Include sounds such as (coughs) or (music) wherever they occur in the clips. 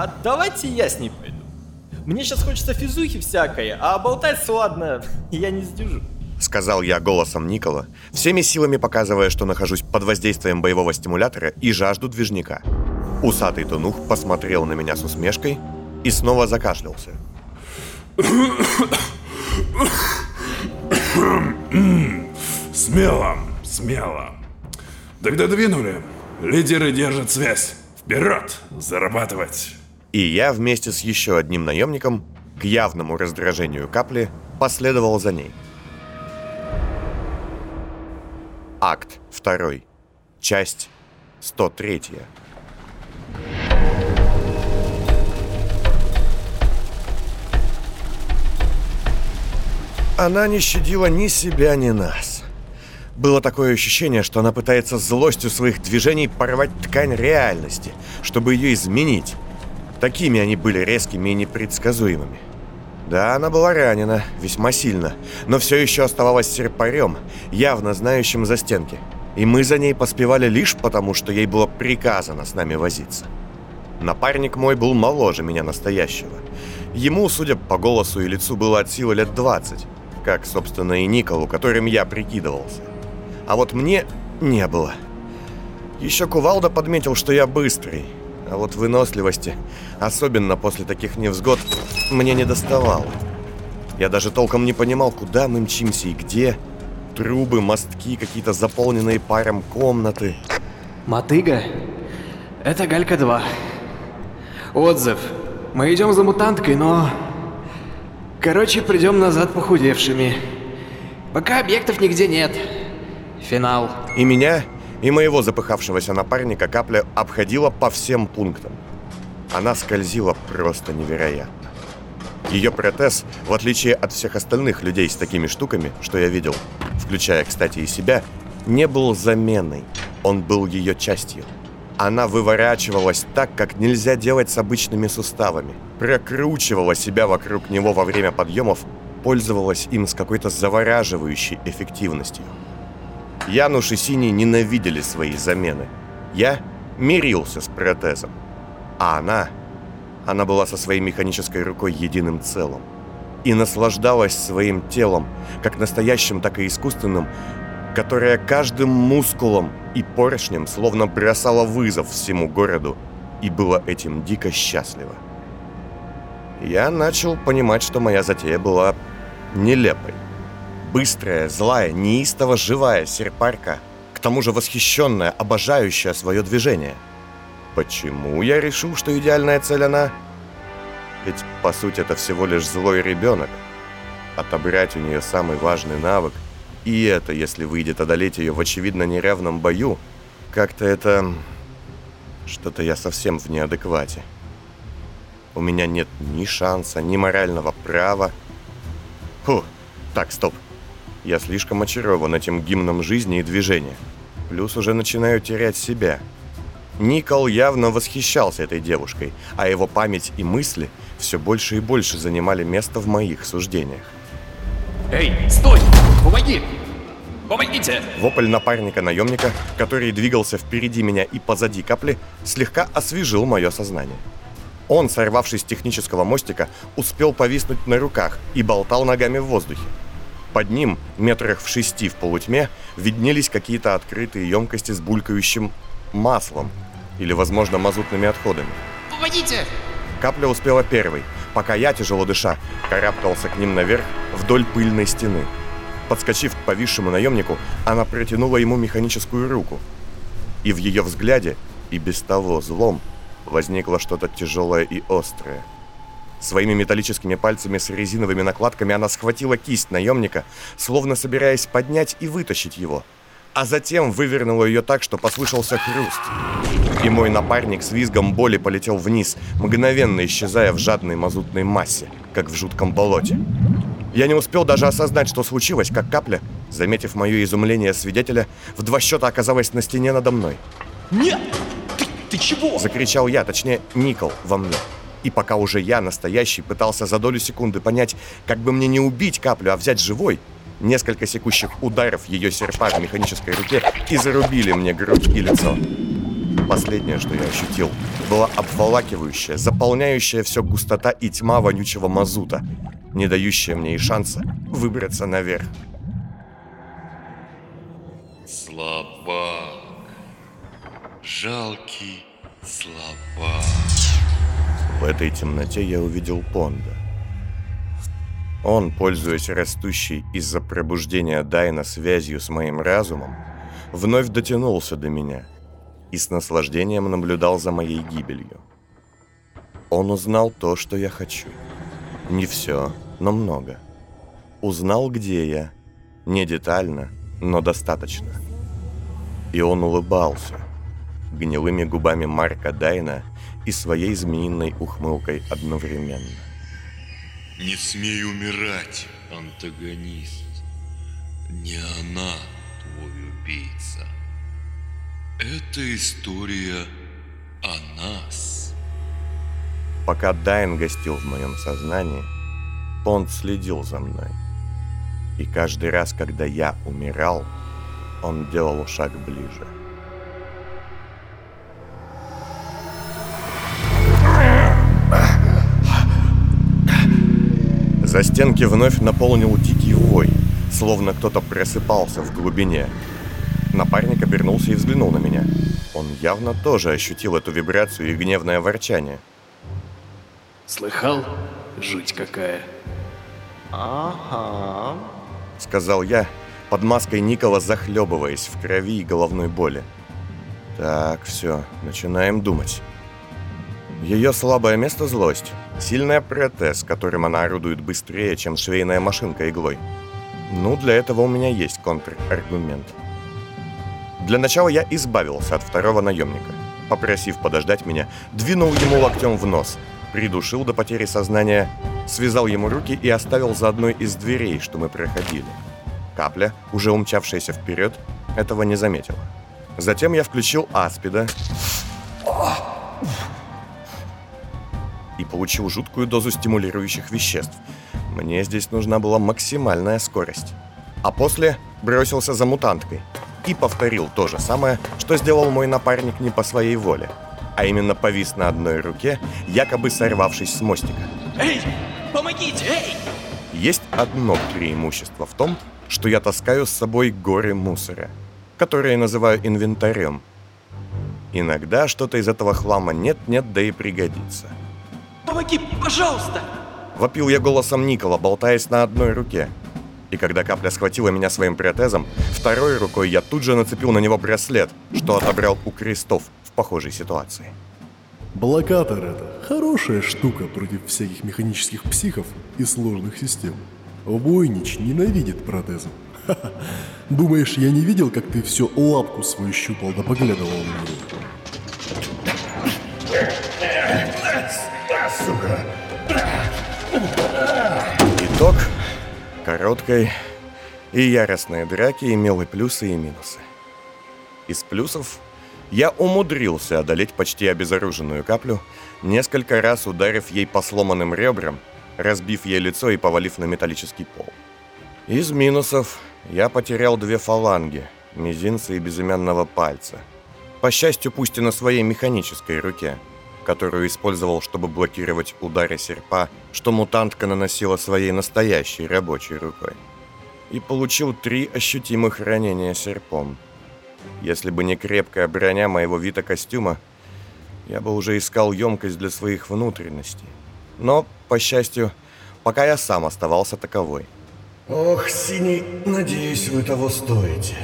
а давайте я с ней пойду. Мне сейчас хочется физухи всякой, а болтать ладно, (laughs) я не сдюжу. Сказал я голосом Никола, всеми силами показывая, что нахожусь под воздействием боевого стимулятора и жажду движника. Усатый тунух посмотрел на меня с усмешкой и снова закашлялся. (coughs) Смело, смело. Тогда двинули. Лидеры держат связь. Вперед! Зарабатывать! И я вместе с еще одним наемником, к явному раздражению капли, последовал за ней. Акт 2. Часть 103. Она не щадила ни себя, ни нас. Было такое ощущение, что она пытается злостью своих движений порвать ткань реальности, чтобы ее изменить. Такими они были резкими и непредсказуемыми. Да, она была ранена, весьма сильно, но все еще оставалась серпарем, явно знающим за стенки. И мы за ней поспевали лишь потому, что ей было приказано с нами возиться. Напарник мой был моложе меня настоящего. Ему, судя по голосу и лицу, было от силы лет 20, как, собственно, и Николу, которым я прикидывался. А вот мне не было. Еще Кувалда подметил, что я быстрый, а вот выносливости, особенно после таких невзгод, мне не доставало. Я даже толком не понимал, куда мы мчимся и где. Трубы, мостки, какие-то заполненные паром комнаты. Мотыга? Это Галька-2. Отзыв. Мы идем за мутанткой, но... Короче, придем назад похудевшими. Пока объектов нигде нет. Финал. И меня, и моего запыхавшегося напарника капля обходила по всем пунктам. Она скользила просто невероятно. Ее протез, в отличие от всех остальных людей с такими штуками, что я видел, включая, кстати, и себя, не был заменой. Он был ее частью. Она выворачивалась так, как нельзя делать с обычными суставами. Прокручивала себя вокруг него во время подъемов, пользовалась им с какой-то завораживающей эффективностью. Януш и Синий ненавидели свои замены. Я мирился с протезом. А она... Она была со своей механической рукой единым целым. И наслаждалась своим телом, как настоящим, так и искусственным, которое каждым мускулом и поршнем словно бросало вызов всему городу и было этим дико счастливо. Я начал понимать, что моя затея была нелепой. Быстрая, злая, неистово живая серпарка, к тому же восхищенная, обожающая свое движение. Почему я решил, что идеальная цель она? Ведь, по сути, это всего лишь злой ребенок. Отобрать у нее самый важный навык, и это, если выйдет одолеть ее в очевидно неравном бою, как-то это... Что-то я совсем в неадеквате. У меня нет ни шанса, ни морального права. Фу, так, стоп. Я слишком очарован этим гимном жизни и движения. Плюс уже начинаю терять себя. Никол явно восхищался этой девушкой, а его память и мысли все больше и больше занимали место в моих суждениях. Эй, стой! Помоги! Помогите! Вопль напарника-наемника, который двигался впереди меня и позади капли, слегка освежил мое сознание. Он, сорвавшись с технического мостика, успел повиснуть на руках и болтал ногами в воздухе. Под ним, метрах в шести в полутьме, виднелись какие-то открытые емкости с булькающим маслом или, возможно, мазутными отходами. Помогите! Капля успела первой, пока я, тяжело дыша, карабкался к ним наверх вдоль пыльной стены. Подскочив к повисшему наемнику, она протянула ему механическую руку. И в ее взгляде, и без того злом, возникло что-то тяжелое и острое – Своими металлическими пальцами с резиновыми накладками она схватила кисть наемника, словно собираясь поднять и вытащить его. А затем вывернула ее так, что послышался хруст. И мой напарник с визгом боли полетел вниз, мгновенно исчезая в жадной мазутной массе, как в жутком болоте. Я не успел даже осознать, что случилось, как капля, заметив мое изумление свидетеля, в два счета оказалась на стене надо мной. «Нет! Ты, ты чего?» Закричал я, точнее, Никол во мне. И пока уже я, настоящий, пытался за долю секунды понять, как бы мне не убить каплю, а взять живой, несколько секущих ударов ее серпа в механической руке и зарубили мне грудь и лицо. Последнее, что я ощутил, была обволакивающая, заполняющая все густота и тьма вонючего мазута, не дающая мне и шанса выбраться наверх. Слабак. Жалкий слабак. В этой темноте я увидел Понда. Он, пользуясь растущей из-за пробуждения Дайна связью с моим разумом, вновь дотянулся до меня и с наслаждением наблюдал за моей гибелью. Он узнал то, что я хочу. Не все, но много. Узнал, где я. Не детально, но достаточно. И он улыбался. Гнилыми губами Марка Дайна и своей змеиной ухмылкой одновременно. Не смей умирать, антагонист. Не она твой убийца. Это история о нас. Пока Дайн гостил в моем сознании, Понт следил за мной. И каждый раз, когда я умирал, он делал шаг ближе. За стенки вновь наполнил дикий вой, словно кто-то просыпался в глубине. Напарник обернулся и взглянул на меня. Он явно тоже ощутил эту вибрацию и гневное ворчание. Слыхал? Жуть какая. Ага. Сказал я, под маской Никола захлебываясь в крови и головной боли. Так, все, начинаем думать. Ее слабое место – злость. Сильная протез, которым она орудует быстрее, чем швейная машинка иглой. Ну, для этого у меня есть контраргумент. Для начала я избавился от второго наемника. Попросив подождать меня, двинул ему локтем в нос, придушил до потери сознания, связал ему руки и оставил за одной из дверей, что мы проходили. Капля, уже умчавшаяся вперед, этого не заметила. Затем я включил аспида получил жуткую дозу стимулирующих веществ. Мне здесь нужна была максимальная скорость. А после бросился за мутанткой и повторил то же самое, что сделал мой напарник не по своей воле, а именно повис на одной руке, якобы сорвавшись с мостика. Эй, помогите, эй! Есть одно преимущество в том, что я таскаю с собой горы мусора, которые называю инвентарем. Иногда что-то из этого хлама нет-нет, да и пригодится. Помоги, пожалуйста! Вопил я голосом Никола, болтаясь на одной руке. И когда капля схватила меня своим протезом, второй рукой я тут же нацепил на него браслет, что отобрал у крестов в похожей ситуации. Блокатор это хорошая штука против всяких механических психов и сложных систем. Войнич ненавидит протезы. Ха-ха. Думаешь, я не видел, как ты все лапку свою щупал да поглядывал на него? Итог короткой и яростной драки имел и плюсы, и минусы. Из плюсов я умудрился одолеть почти обезоруженную каплю, несколько раз ударив ей по сломанным ребрам, разбив ей лицо и повалив на металлический пол. Из минусов я потерял две фаланги, мизинца и безымянного пальца. По счастью, пусть и на своей механической руке, которую использовал, чтобы блокировать удары серпа, что мутантка наносила своей настоящей рабочей рукой. И получил три ощутимых ранения серпом. Если бы не крепкая броня моего вида костюма, я бы уже искал емкость для своих внутренностей. Но, по счастью, пока я сам оставался таковой. Ох, Синий, надеюсь, вы того стоите.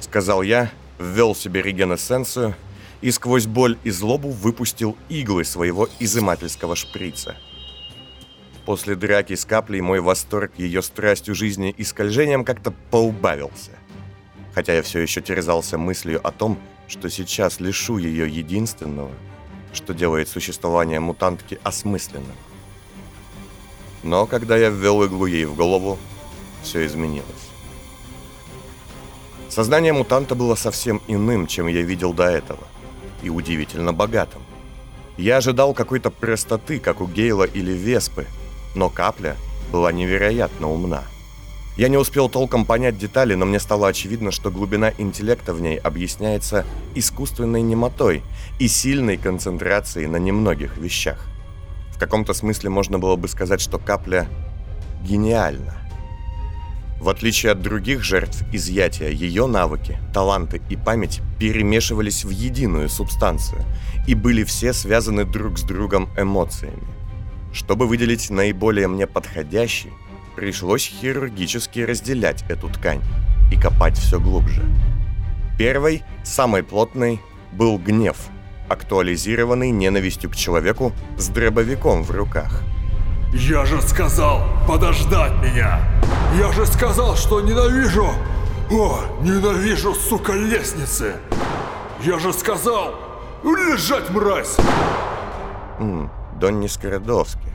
Сказал я, ввел себе регенесценцию и сквозь боль и злобу выпустил иглы своего изымательского шприца. После драки с каплей мой восторг ее страстью жизни и скольжением как-то поубавился. Хотя я все еще терзался мыслью о том, что сейчас лишу ее единственного, что делает существование мутантки осмысленным. Но когда я ввел иглу ей в голову, все изменилось. Сознание мутанта было совсем иным, чем я видел до этого, и удивительно богатым. Я ожидал какой-то простоты, как у Гейла или Веспы, но капля была невероятно умна. Я не успел толком понять детали, но мне стало очевидно, что глубина интеллекта в ней объясняется искусственной немотой и сильной концентрацией на немногих вещах. В каком-то смысле можно было бы сказать, что капля гениальна. В отличие от других жертв изъятия, ее навыки, таланты и память перемешивались в единую субстанцию и были все связаны друг с другом эмоциями. Чтобы выделить наиболее мне подходящий, пришлось хирургически разделять эту ткань и копать все глубже. Первой, самой плотной, был гнев, актуализированный ненавистью к человеку с дробовиком в руках. Я же сказал подождать меня! Я же сказал, что ненавижу! О, ненавижу, сука, лестницы! Я же сказал! Лежать, мразь! М, Донни Скородовски.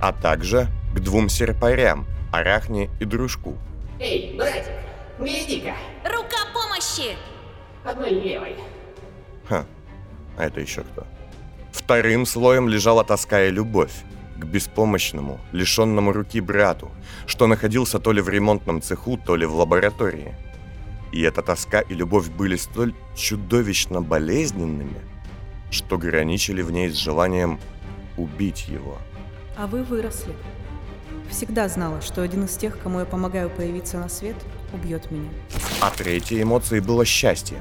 А также к двум серпарям, Арахне и Дружку. Эй, братик, гляди-ка, Рука помощи! одной левой. Ха, а это еще кто? Вторым слоем лежала тоска и любовь к беспомощному, лишенному руки брату, что находился то ли в ремонтном цеху, то ли в лаборатории. И эта тоска и любовь были столь чудовищно болезненными, что граничили в ней с желанием убить его. А вы выросли. Всегда знала, что один из тех, кому я помогаю появиться на свет, убьет меня. А третьей эмоцией было счастье.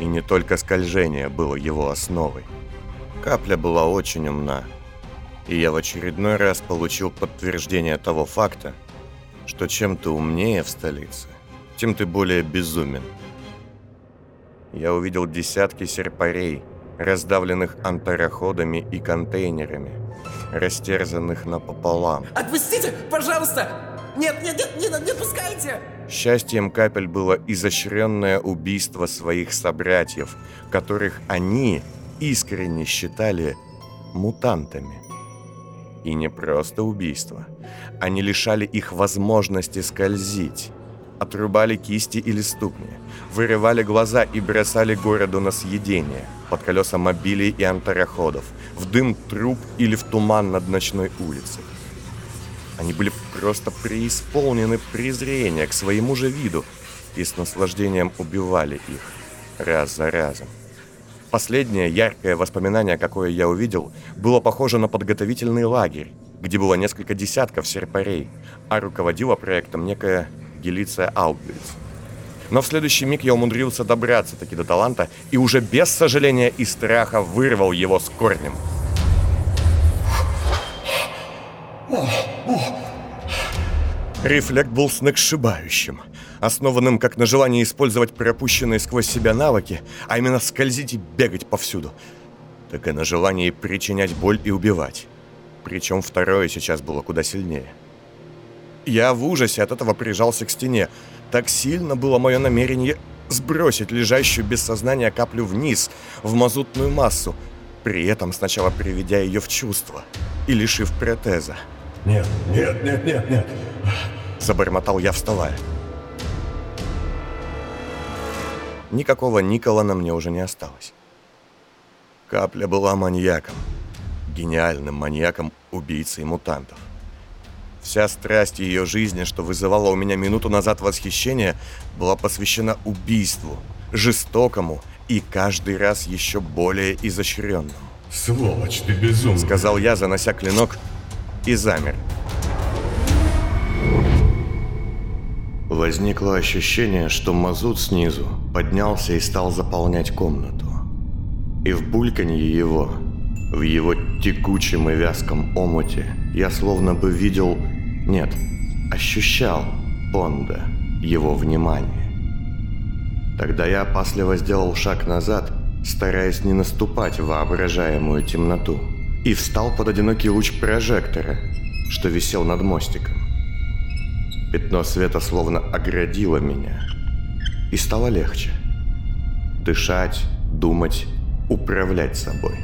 И не только скольжение было его основой. Капля была очень умна. И я в очередной раз получил подтверждение того факта, что чем ты умнее в столице, тем ты более безумен. Я увидел десятки серпарей, раздавленных антароходами и контейнерами, растерзанных напополам. Отпустите, пожалуйста! Нет, нет, нет, не, не отпускайте! Счастьем капель было изощренное убийство своих собратьев, которых они искренне считали мутантами. И не просто убийство. Они лишали их возможности скользить. Отрубали кисти или ступни, вырывали глаза и бросали городу на съедение, под колеса мобилей и антароходов, в дым труб или в туман над ночной улицей. Они были просто преисполнены презрения к своему же виду и с наслаждением убивали их раз за разом. Последнее яркое воспоминание, какое я увидел, было похоже на подготовительный лагерь, где было несколько десятков серпарей, а руководила проектом некая Гелиция Аубвиц. Но в следующий миг я умудрился добраться таки до таланта и уже без сожаления и страха вырвал его с корнем. Рефлект был сногсшибающим, основанным как на желании использовать пропущенные сквозь себя навыки, а именно скользить и бегать повсюду, так и на желании причинять боль и убивать. Причем второе сейчас было куда сильнее. Я в ужасе от этого прижался к стене. Так сильно было мое намерение сбросить лежащую без сознания каплю вниз, в мазутную массу, при этом сначала приведя ее в чувство и лишив протеза. Нет, нет, нет, нет, нет. Забормотал я, вставая. Никакого Никола на мне уже не осталось. Капля была маньяком. Гениальным маньяком, убийцей мутантов. Вся страсть ее жизни, что вызывала у меня минуту назад восхищение, была посвящена убийству, жестокому и каждый раз еще более изощренному. Сволочь ты безумный. Сказал я, занося клинок, и замер. Возникло ощущение, что мазут снизу поднялся и стал заполнять комнату. И в бульканье его, в его текучем и вязком омуте, я словно бы видел, нет, ощущал Понда, его внимание. Тогда я опасливо сделал шаг назад, стараясь не наступать в воображаемую темноту, и встал под одинокий луч прожектора, что висел над мостиком. Пятно света словно оградило меня, и стало легче. Дышать, думать, управлять собой.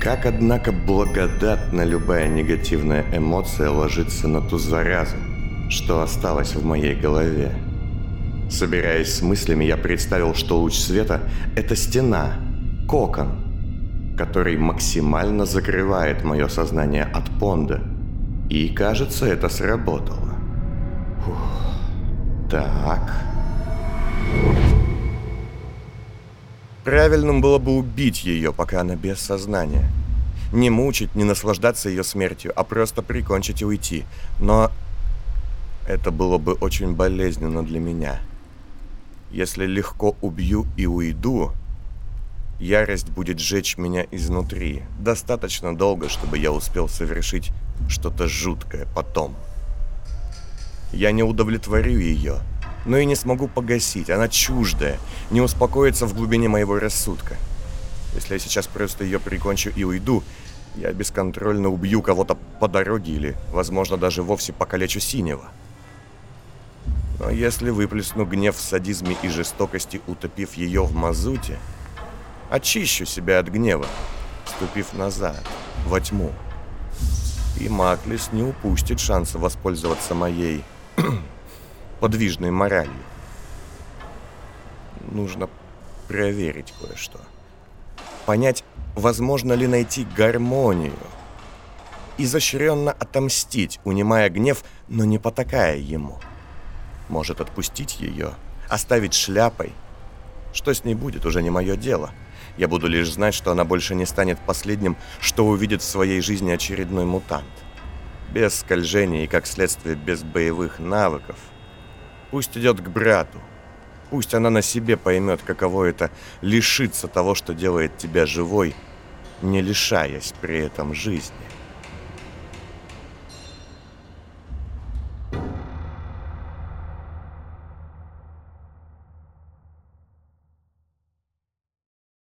Как, однако, благодатна любая негативная эмоция ложится на ту заразу, что осталось в моей голове. Собираясь с мыслями, я представил, что луч света – это стена, кокон, который максимально закрывает мое сознание от понда. И, кажется, это сработало. Так. Правильным было бы убить ее, пока она без сознания. Не мучить, не наслаждаться ее смертью, а просто прикончить и уйти. Но это было бы очень болезненно для меня. Если легко убью и уйду, ярость будет сжечь меня изнутри. Достаточно долго, чтобы я успел совершить что-то жуткое потом. Я не удовлетворю ее, но и не смогу погасить. Она чуждая, не успокоится в глубине моего рассудка. Если я сейчас просто ее прикончу и уйду, я бесконтрольно убью кого-то по дороге или, возможно, даже вовсе покалечу синего. Но если выплесну гнев в садизме и жестокости, утопив ее в мазуте, очищу себя от гнева, ступив назад, во тьму. И Маклис не упустит шанса воспользоваться моей подвижной моралью. Нужно проверить кое-что. Понять, возможно ли найти гармонию. Изощренно отомстить, унимая гнев, но не потакая ему. Может отпустить ее, оставить шляпой. Что с ней будет, уже не мое дело. Я буду лишь знать, что она больше не станет последним, что увидит в своей жизни очередной мутант. Без скольжения и, как следствие, без боевых навыков – Пусть идет к брату. Пусть она на себе поймет, каково это лишиться того, что делает тебя живой, не лишаясь при этом жизни.